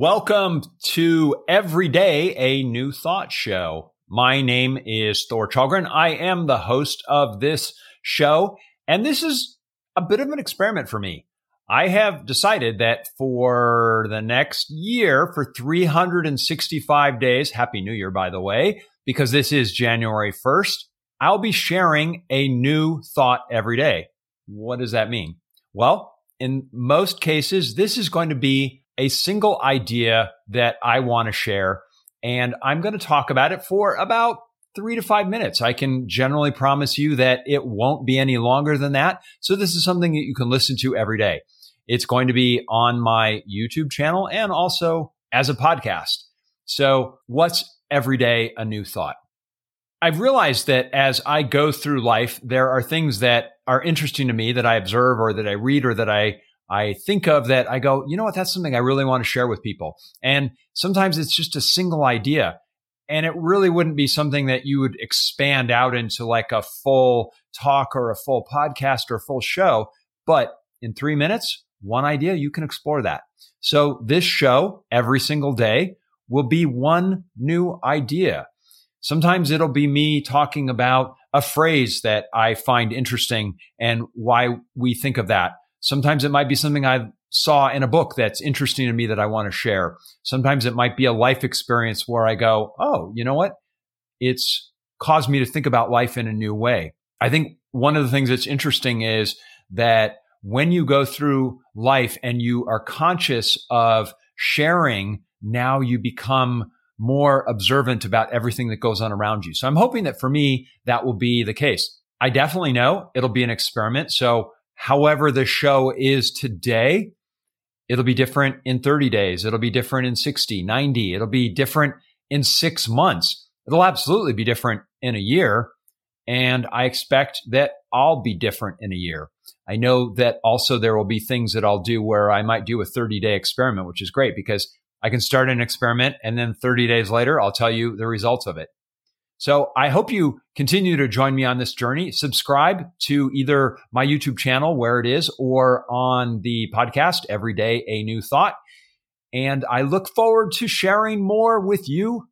Welcome to Every Day a New Thought Show. My name is Thor Challgren. I am the host of this show, and this is a bit of an experiment for me. I have decided that for the next year, for 365 days, Happy New Year, by the way, because this is January 1st, I'll be sharing a new thought every day. What does that mean? Well, in most cases, this is going to be a single idea that I want to share. And I'm going to talk about it for about three to five minutes. I can generally promise you that it won't be any longer than that. So this is something that you can listen to every day. It's going to be on my YouTube channel and also as a podcast. So what's every day a new thought? I've realized that as I go through life, there are things that are interesting to me that I observe or that I read or that I I think of that I go, you know what, that's something I really want to share with people. And sometimes it's just a single idea. And it really wouldn't be something that you would expand out into like a full talk or a full podcast or a full show. But in three minutes, one idea, you can explore that. So this show every single day will be one new idea. Sometimes it'll be me talking about a phrase that I find interesting and why we think of that. Sometimes it might be something I saw in a book that's interesting to me that I want to share. Sometimes it might be a life experience where I go, Oh, you know what? It's caused me to think about life in a new way. I think one of the things that's interesting is that when you go through life and you are conscious of sharing, now you become more observant about everything that goes on around you. So I'm hoping that for me, that will be the case. I definitely know it'll be an experiment. So however the show is today, it'll be different in 30 days. It'll be different in 60, 90. It'll be different in six months. It'll absolutely be different in a year. And I expect that I'll be different in a year. I know that also there will be things that I'll do where I might do a 30 day experiment, which is great because I can start an experiment and then 30 days later, I'll tell you the results of it. So I hope you continue to join me on this journey. Subscribe to either my YouTube channel where it is or on the podcast, Every Day a New Thought. And I look forward to sharing more with you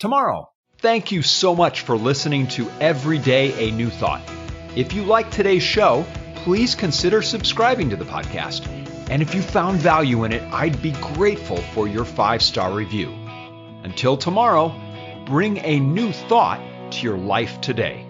tomorrow. Thank you so much for listening to Every Day a New Thought. If you like today's show, please consider subscribing to the podcast. And if you found value in it, I'd be grateful for your five star review. Until tomorrow, bring a new thought to your life today.